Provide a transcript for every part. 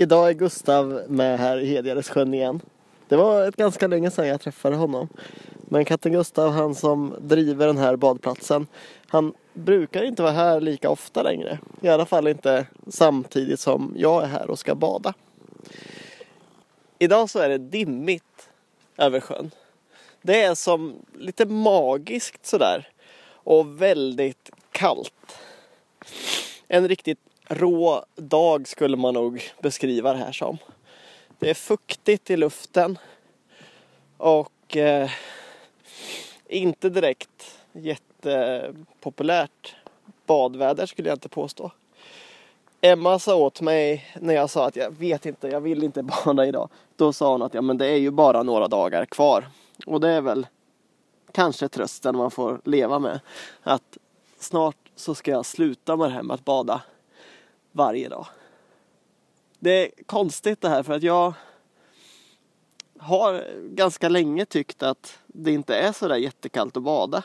Idag är Gustav med här i Hedjaresjön igen. Det var ett ganska länge sedan jag träffade honom. Men katten Gustav, han som driver den här badplatsen, han brukar inte vara här lika ofta längre. I alla fall inte samtidigt som jag är här och ska bada. Idag så är det dimmigt över sjön. Det är som lite magiskt sådär. Och väldigt kallt. En riktigt rå dag skulle man nog beskriva det här som. Det är fuktigt i luften. Och eh, inte direkt jättepopulärt badväder skulle jag inte påstå. Emma sa åt mig när jag sa att jag vet inte, jag vill inte bada idag. Då sa hon att ja, men det är ju bara några dagar kvar. Och det är väl kanske trösten man får leva med. Att snart så ska jag sluta med det här med att bada varje dag. Det är konstigt det här för att jag har ganska länge tyckt att det inte är så där jättekallt att bada.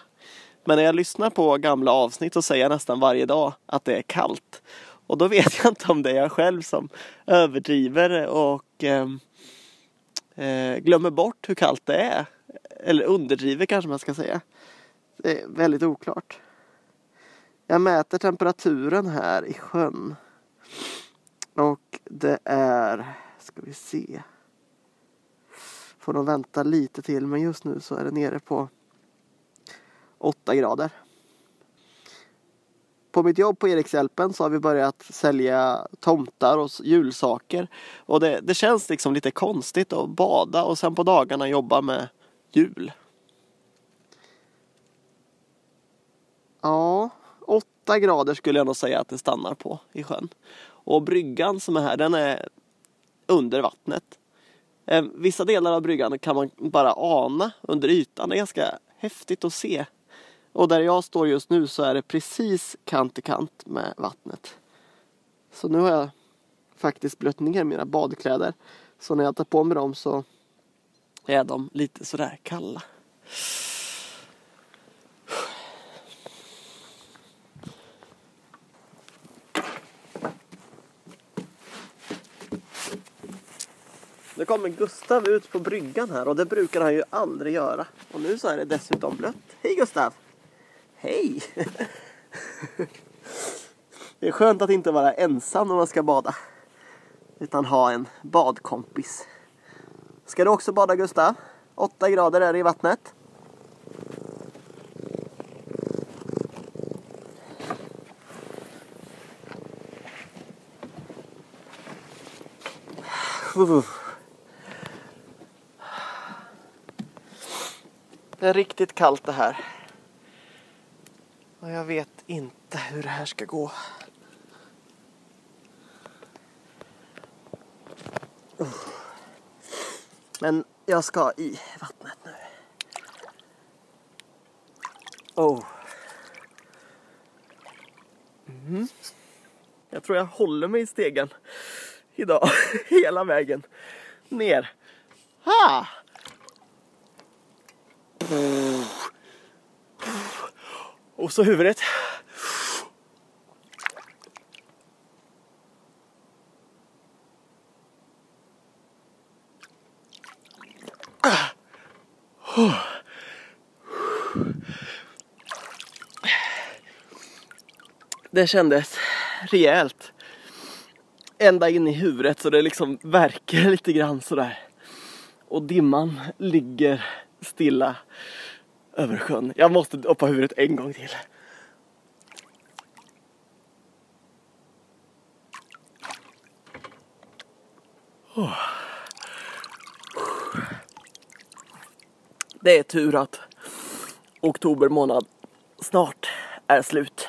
Men när jag lyssnar på gamla avsnitt så säger jag nästan varje dag att det är kallt. Och då vet jag inte om det är jag själv som överdriver och ehm, eh, glömmer bort hur kallt det är. Eller underdriver kanske man ska säga. Det är väldigt oklart. Jag mäter temperaturen här i sjön. Det är, ska vi se. Får nog vänta lite till men just nu så är det nere på 8 grader. På mitt jobb på Erikshjälpen så har vi börjat sälja tomtar och julsaker. Och det, det känns liksom lite konstigt att bada och sen på dagarna jobba med jul. Ja, 8 grader skulle jag nog säga att det stannar på i sjön. Och bryggan som är här, den är under vattnet. Eh, vissa delar av bryggan kan man bara ana under ytan. Det är ganska häftigt att se. Och där jag står just nu så är det precis kant i kant med vattnet. Så nu har jag faktiskt blött ner mina badkläder. Så när jag tar på mig dem så är de lite sådär kalla. Nu kommer Gustav ut på bryggan här och det brukar han ju aldrig göra. Och nu så är det dessutom blött. Hej Gustav! Hej! Det är skönt att inte vara ensam när man ska bada. Utan ha en badkompis. Ska du också bada Gustav? 8 grader är det i vattnet. Det är riktigt kallt det här. Och jag vet inte hur det här ska gå. Men jag ska i vattnet nu. Oh. Mm. Jag tror jag håller mig i stegen idag. Hela vägen ner. Ha! Och så huvudet. Det kändes rejält. Ända in i huvudet så det liksom verkar lite grann sådär. Och dimman ligger stilla över sjön. Jag måste doppa huvudet en gång till. Oh. Det är tur att oktober månad snart är slut.